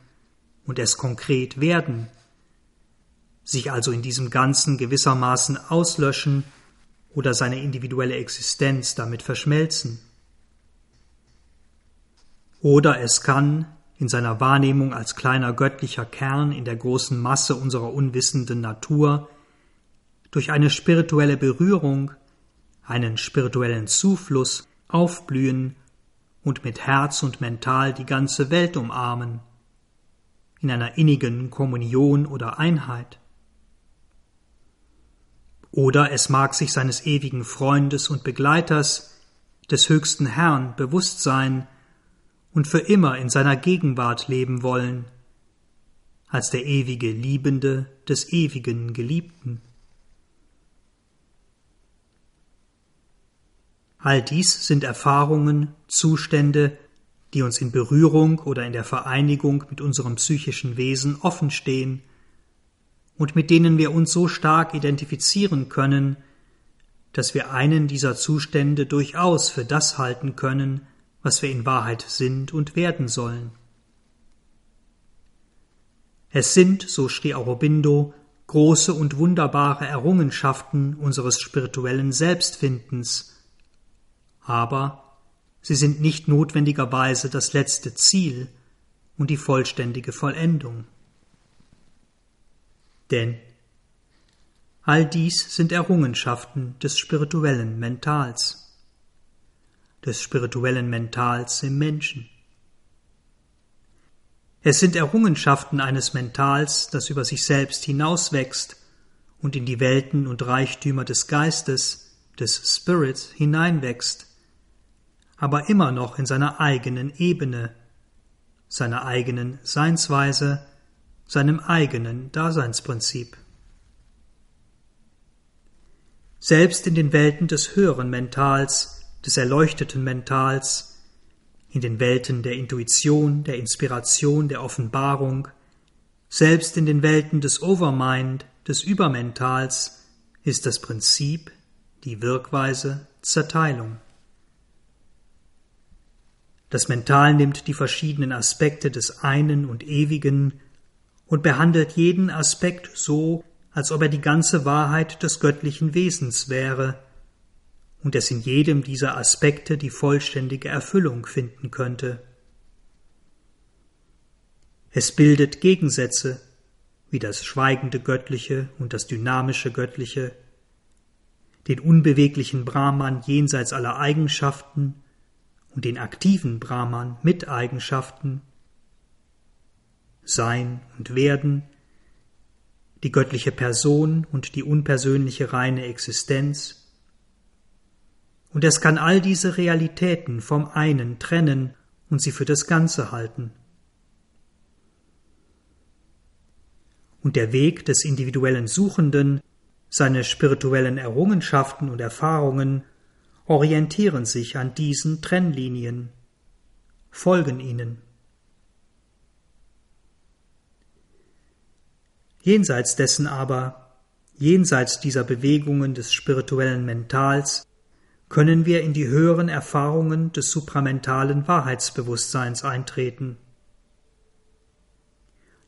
und es konkret werden, sich also in diesem Ganzen gewissermaßen auslöschen oder seine individuelle Existenz damit verschmelzen. Oder es kann, in seiner Wahrnehmung als kleiner göttlicher Kern in der großen Masse unserer unwissenden Natur, durch eine spirituelle Berührung, einen spirituellen Zufluss aufblühen und mit Herz und Mental die ganze Welt umarmen, in einer innigen Kommunion oder Einheit. Oder es mag sich seines ewigen Freundes und Begleiters, des höchsten Herrn bewusst sein, und für immer in seiner Gegenwart leben wollen, als der ewige Liebende des ewigen Geliebten. All dies sind Erfahrungen, Zustände, die uns in Berührung oder in der Vereinigung mit unserem psychischen Wesen offenstehen und mit denen wir uns so stark identifizieren können, dass wir einen dieser Zustände durchaus für das halten können, was wir in Wahrheit sind und werden sollen. Es sind, so schrie Aurobindo, große und wunderbare Errungenschaften unseres spirituellen Selbstfindens, aber sie sind nicht notwendigerweise das letzte Ziel und die vollständige Vollendung. Denn all dies sind Errungenschaften des spirituellen Mentals des spirituellen Mentals im Menschen. Es sind Errungenschaften eines Mentals, das über sich selbst hinauswächst und in die Welten und Reichtümer des Geistes, des Spirits hineinwächst, aber immer noch in seiner eigenen Ebene, seiner eigenen Seinsweise, seinem eigenen Daseinsprinzip. Selbst in den Welten des höheren Mentals des erleuchteten Mentals, in den Welten der Intuition, der Inspiration, der Offenbarung, selbst in den Welten des Overmind, des Übermentals, ist das Prinzip, die Wirkweise Zerteilung. Das Mental nimmt die verschiedenen Aspekte des einen und ewigen und behandelt jeden Aspekt so, als ob er die ganze Wahrheit des göttlichen Wesens wäre, und es in jedem dieser Aspekte die vollständige Erfüllung finden könnte. Es bildet Gegensätze wie das schweigende Göttliche und das dynamische Göttliche, den unbeweglichen Brahman jenseits aller Eigenschaften und den aktiven Brahman mit Eigenschaften, Sein und Werden, die göttliche Person und die unpersönliche reine Existenz, und es kann all diese Realitäten vom einen trennen und sie für das Ganze halten. Und der Weg des individuellen Suchenden, seine spirituellen Errungenschaften und Erfahrungen orientieren sich an diesen Trennlinien, folgen ihnen. Jenseits dessen aber, jenseits dieser Bewegungen des spirituellen Mentals, können wir in die höheren Erfahrungen des supramentalen Wahrheitsbewusstseins eintreten.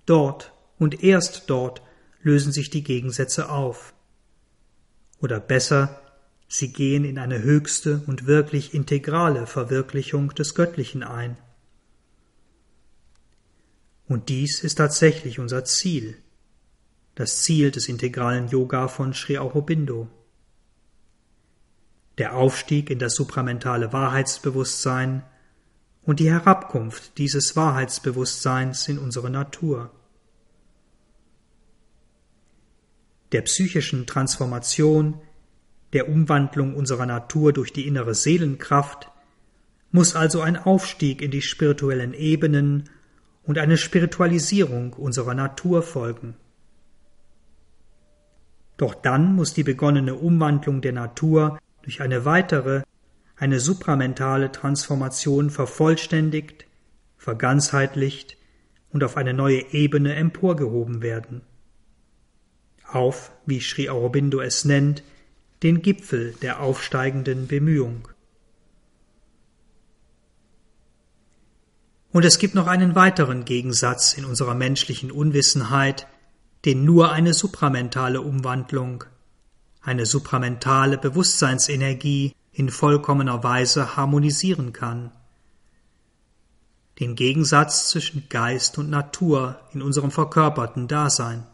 Dort und erst dort lösen sich die Gegensätze auf. Oder besser, sie gehen in eine höchste und wirklich integrale Verwirklichung des Göttlichen ein. Und dies ist tatsächlich unser Ziel, das Ziel des integralen Yoga von Sri Aurobindo der Aufstieg in das supramentale Wahrheitsbewusstsein und die Herabkunft dieses Wahrheitsbewusstseins in unsere Natur. Der psychischen Transformation, der Umwandlung unserer Natur durch die innere Seelenkraft, muss also ein Aufstieg in die spirituellen Ebenen und eine Spiritualisierung unserer Natur folgen. Doch dann muss die begonnene Umwandlung der Natur durch eine weitere, eine supramentale Transformation vervollständigt, verganzheitlicht und auf eine neue Ebene emporgehoben werden. Auf, wie Sri Aurobindo es nennt, den Gipfel der aufsteigenden Bemühung. Und es gibt noch einen weiteren Gegensatz in unserer menschlichen Unwissenheit, den nur eine supramentale Umwandlung, eine supramentale Bewusstseinsenergie in vollkommener Weise harmonisieren kann. Den Gegensatz zwischen Geist und Natur in unserem verkörperten Dasein.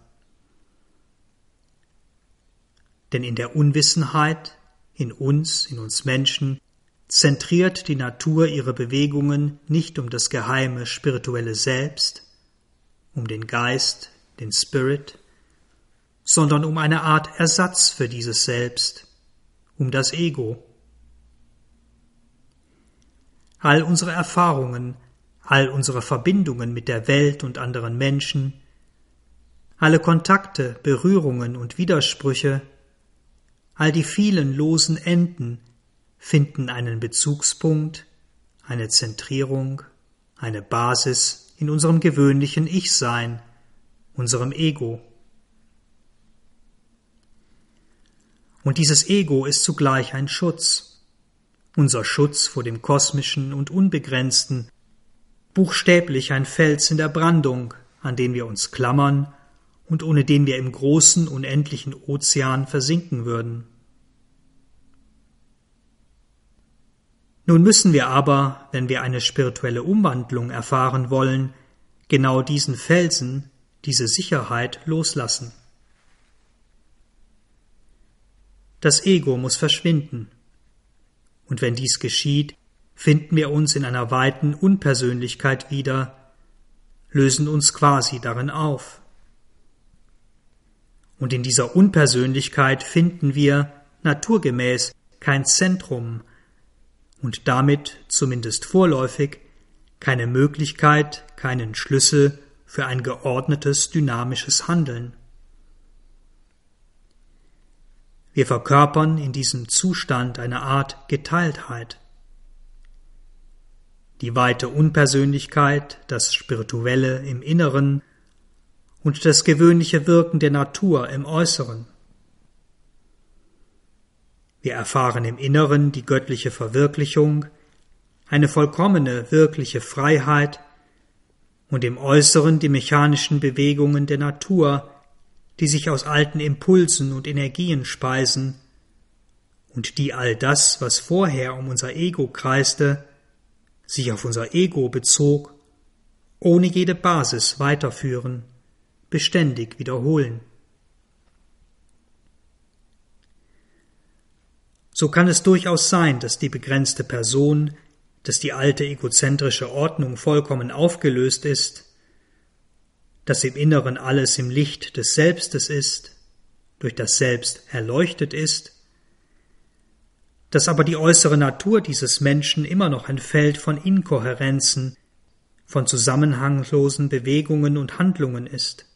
Denn in der Unwissenheit, in uns, in uns Menschen, zentriert die Natur ihre Bewegungen nicht um das geheime spirituelle Selbst, um den Geist, den Spirit, sondern um eine Art Ersatz für dieses Selbst, um das Ego. All unsere Erfahrungen, all unsere Verbindungen mit der Welt und anderen Menschen, alle Kontakte, Berührungen und Widersprüche, all die vielen losen Enden, finden einen Bezugspunkt, eine Zentrierung, eine Basis in unserem gewöhnlichen Ich-Sein, unserem Ego. Und dieses Ego ist zugleich ein Schutz, unser Schutz vor dem Kosmischen und Unbegrenzten, buchstäblich ein Fels in der Brandung, an den wir uns klammern und ohne den wir im großen, unendlichen Ozean versinken würden. Nun müssen wir aber, wenn wir eine spirituelle Umwandlung erfahren wollen, genau diesen Felsen, diese Sicherheit loslassen. Das Ego muss verschwinden. Und wenn dies geschieht, finden wir uns in einer weiten Unpersönlichkeit wieder, lösen uns quasi darin auf. Und in dieser Unpersönlichkeit finden wir, naturgemäß, kein Zentrum, und damit zumindest vorläufig keine Möglichkeit, keinen Schlüssel für ein geordnetes, dynamisches Handeln. Wir verkörpern in diesem Zustand eine Art Geteiltheit. Die weite Unpersönlichkeit, das Spirituelle im Inneren und das gewöhnliche Wirken der Natur im Äußeren. Wir erfahren im Inneren die göttliche Verwirklichung, eine vollkommene, wirkliche Freiheit und im Äußeren die mechanischen Bewegungen der Natur, die sich aus alten Impulsen und Energien speisen und die all das, was vorher um unser Ego kreiste, sich auf unser Ego bezog, ohne jede Basis weiterführen, beständig wiederholen. So kann es durchaus sein, dass die begrenzte Person, dass die alte egozentrische Ordnung vollkommen aufgelöst ist, dass im Inneren alles im Licht des Selbstes ist, durch das Selbst erleuchtet ist, dass aber die äußere Natur dieses Menschen immer noch ein Feld von Inkohärenzen, von zusammenhanglosen Bewegungen und Handlungen ist.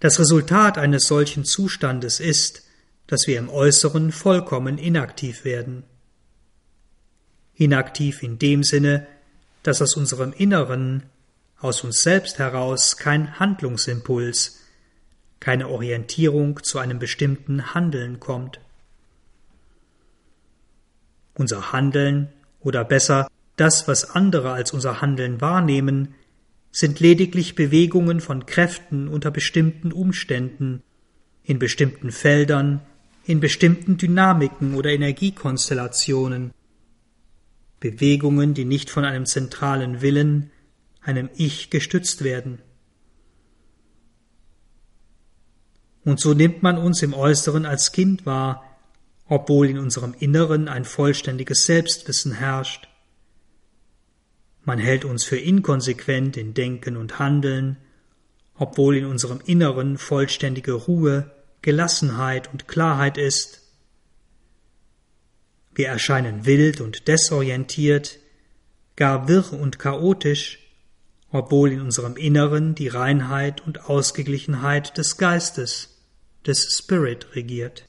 Das Resultat eines solchen Zustandes ist, dass wir im Äußeren vollkommen inaktiv werden. Inaktiv in dem Sinne, dass aus unserem Inneren, aus uns selbst heraus kein Handlungsimpuls, keine Orientierung zu einem bestimmten Handeln kommt. Unser Handeln, oder besser das, was andere als unser Handeln wahrnehmen, sind lediglich Bewegungen von Kräften unter bestimmten Umständen, in bestimmten Feldern, in bestimmten Dynamiken oder Energiekonstellationen, Bewegungen, die nicht von einem zentralen Willen, einem Ich gestützt werden. Und so nimmt man uns im Äußeren als Kind wahr, obwohl in unserem Inneren ein vollständiges Selbstwissen herrscht. Man hält uns für inkonsequent in Denken und Handeln, obwohl in unserem Inneren vollständige Ruhe, Gelassenheit und Klarheit ist. Wir erscheinen wild und desorientiert, gar wirr und chaotisch, obwohl in unserem Inneren die Reinheit und Ausgeglichenheit des Geistes, des Spirit regiert.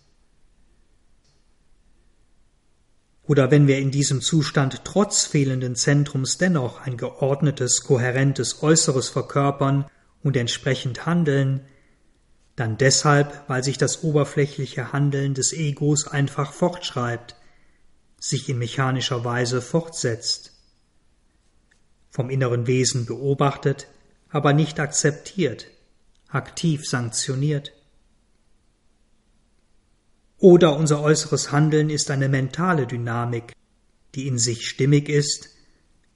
oder wenn wir in diesem Zustand trotz fehlenden Zentrums dennoch ein geordnetes, kohärentes Äußeres verkörpern und entsprechend handeln, dann deshalb, weil sich das oberflächliche Handeln des Egos einfach fortschreibt, sich in mechanischer Weise fortsetzt, vom inneren Wesen beobachtet, aber nicht akzeptiert, aktiv sanktioniert. Oder unser äußeres Handeln ist eine mentale Dynamik, die in sich stimmig ist,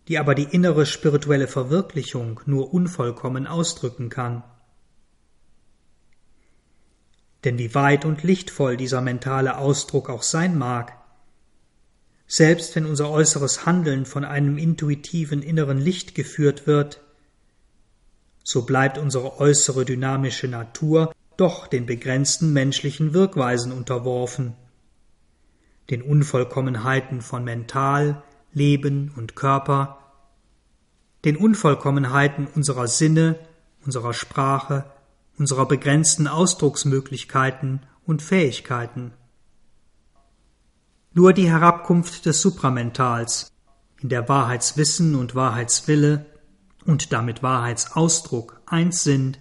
die aber die innere spirituelle Verwirklichung nur unvollkommen ausdrücken kann. Denn wie weit und lichtvoll dieser mentale Ausdruck auch sein mag, selbst wenn unser äußeres Handeln von einem intuitiven inneren Licht geführt wird, so bleibt unsere äußere dynamische Natur doch den begrenzten menschlichen Wirkweisen unterworfen, den Unvollkommenheiten von Mental, Leben und Körper, den Unvollkommenheiten unserer Sinne, unserer Sprache, unserer begrenzten Ausdrucksmöglichkeiten und Fähigkeiten. Nur die Herabkunft des Supramentals, in der Wahrheitswissen und Wahrheitswille und damit Wahrheitsausdruck eins sind,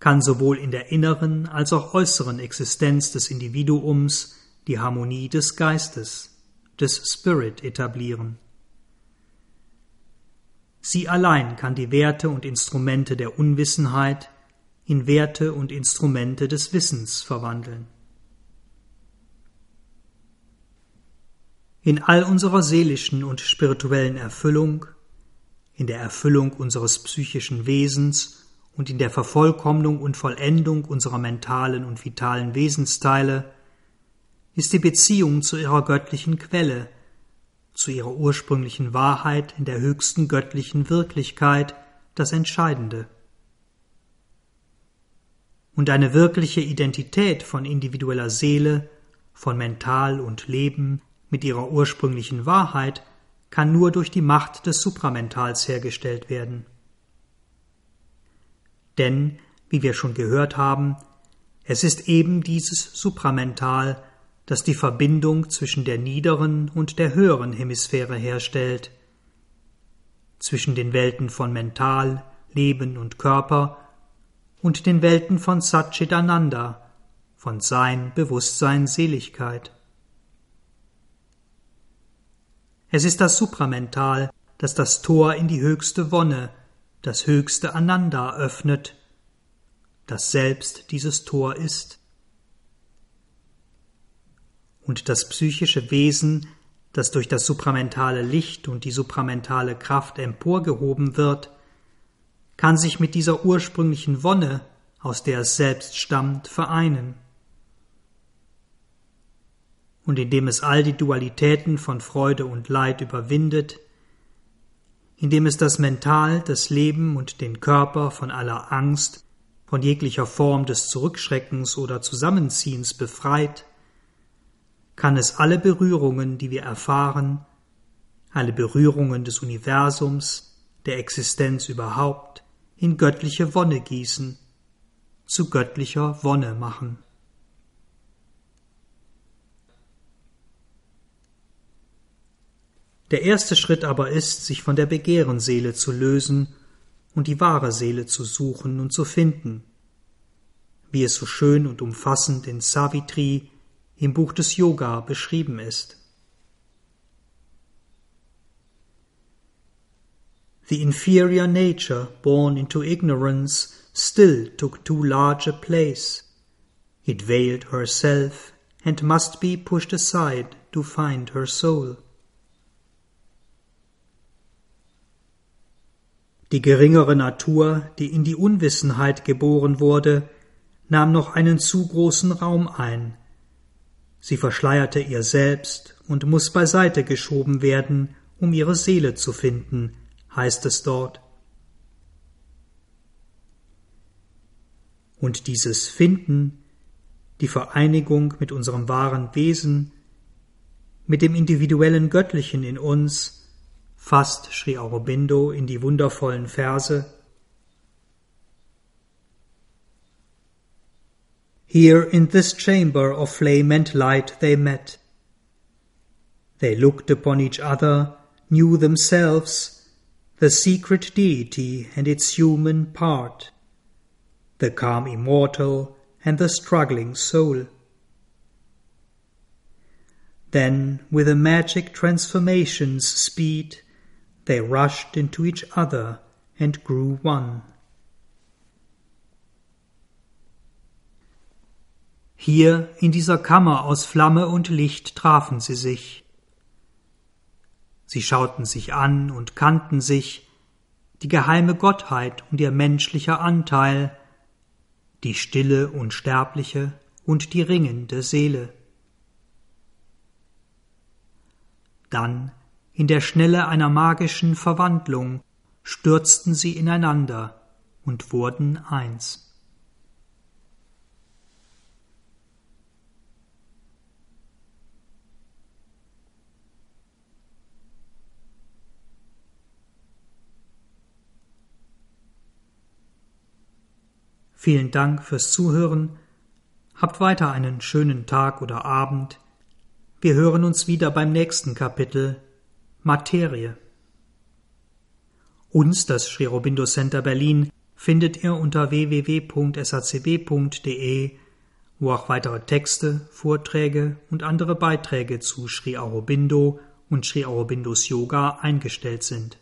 kann sowohl in der inneren als auch äußeren Existenz des Individuums die Harmonie des Geistes, des Spirit etablieren. Sie allein kann die Werte und Instrumente der Unwissenheit in Werte und Instrumente des Wissens verwandeln. In all unserer seelischen und spirituellen Erfüllung, in der Erfüllung unseres psychischen Wesens und in der Vervollkommnung und Vollendung unserer mentalen und vitalen Wesensteile ist die Beziehung zu ihrer göttlichen Quelle, zu ihrer ursprünglichen Wahrheit in der höchsten göttlichen Wirklichkeit das Entscheidende. Und eine wirkliche Identität von individueller Seele, von Mental und Leben mit ihrer ursprünglichen Wahrheit kann nur durch die Macht des Supramentals hergestellt werden. Denn, wie wir schon gehört haben, es ist eben dieses Supramental, das die Verbindung zwischen der niederen und der höheren Hemisphäre herstellt, zwischen den Welten von Mental, Leben und Körper und den Welten von Satchitananda, von Sein, Bewusstsein, Seligkeit. Es ist das Supramental, das das Tor in die höchste Wonne, das höchste Ananda öffnet, das selbst dieses Tor ist. Und das psychische Wesen, das durch das supramentale Licht und die supramentale Kraft emporgehoben wird, kann sich mit dieser ursprünglichen Wonne, aus der es selbst stammt, vereinen. Und indem es all die Dualitäten von Freude und Leid überwindet, indem es das Mental, das Leben und den Körper von aller Angst, von jeglicher Form des Zurückschreckens oder Zusammenziehens befreit, kann es alle Berührungen, die wir erfahren, alle Berührungen des Universums, der Existenz überhaupt, in göttliche Wonne gießen, zu göttlicher Wonne machen. Der erste Schritt aber ist, sich von der Begehrenseele zu lösen und die wahre Seele zu suchen und zu finden, wie es so schön und umfassend in Savitri im Buch des Yoga beschrieben ist. The inferior nature born into ignorance still took too large a place. It veiled herself and must be pushed aside to find her soul. Die geringere Natur, die in die Unwissenheit geboren wurde, nahm noch einen zu großen Raum ein. Sie verschleierte ihr selbst und muss beiseite geschoben werden, um ihre Seele zu finden, heißt es dort. Und dieses Finden, die Vereinigung mit unserem wahren Wesen, mit dem individuellen Göttlichen in uns, fasst Sri Aurobindo in die wundervollen Verse Here in this chamber of flame and light they met. They looked upon each other, knew themselves, the secret deity and its human part, the calm immortal and the struggling soul. Then, with a magic transformation's speed, they rushed into each other and grew one. Hier in dieser Kammer aus Flamme und Licht trafen sie sich. Sie schauten sich an und kannten sich, die geheime Gottheit und ihr menschlicher Anteil, die stille Unsterbliche und die ringende Seele. Dann, in der Schnelle einer magischen Verwandlung, stürzten sie ineinander und wurden eins. Vielen Dank fürs Zuhören. Habt weiter einen schönen Tag oder Abend. Wir hören uns wieder beim nächsten Kapitel Materie. Uns, das Sri Aurobindo Center Berlin, findet ihr unter www.sacb.de, wo auch weitere Texte, Vorträge und andere Beiträge zu Sri Aurobindo und Sri Aurobindos Yoga eingestellt sind.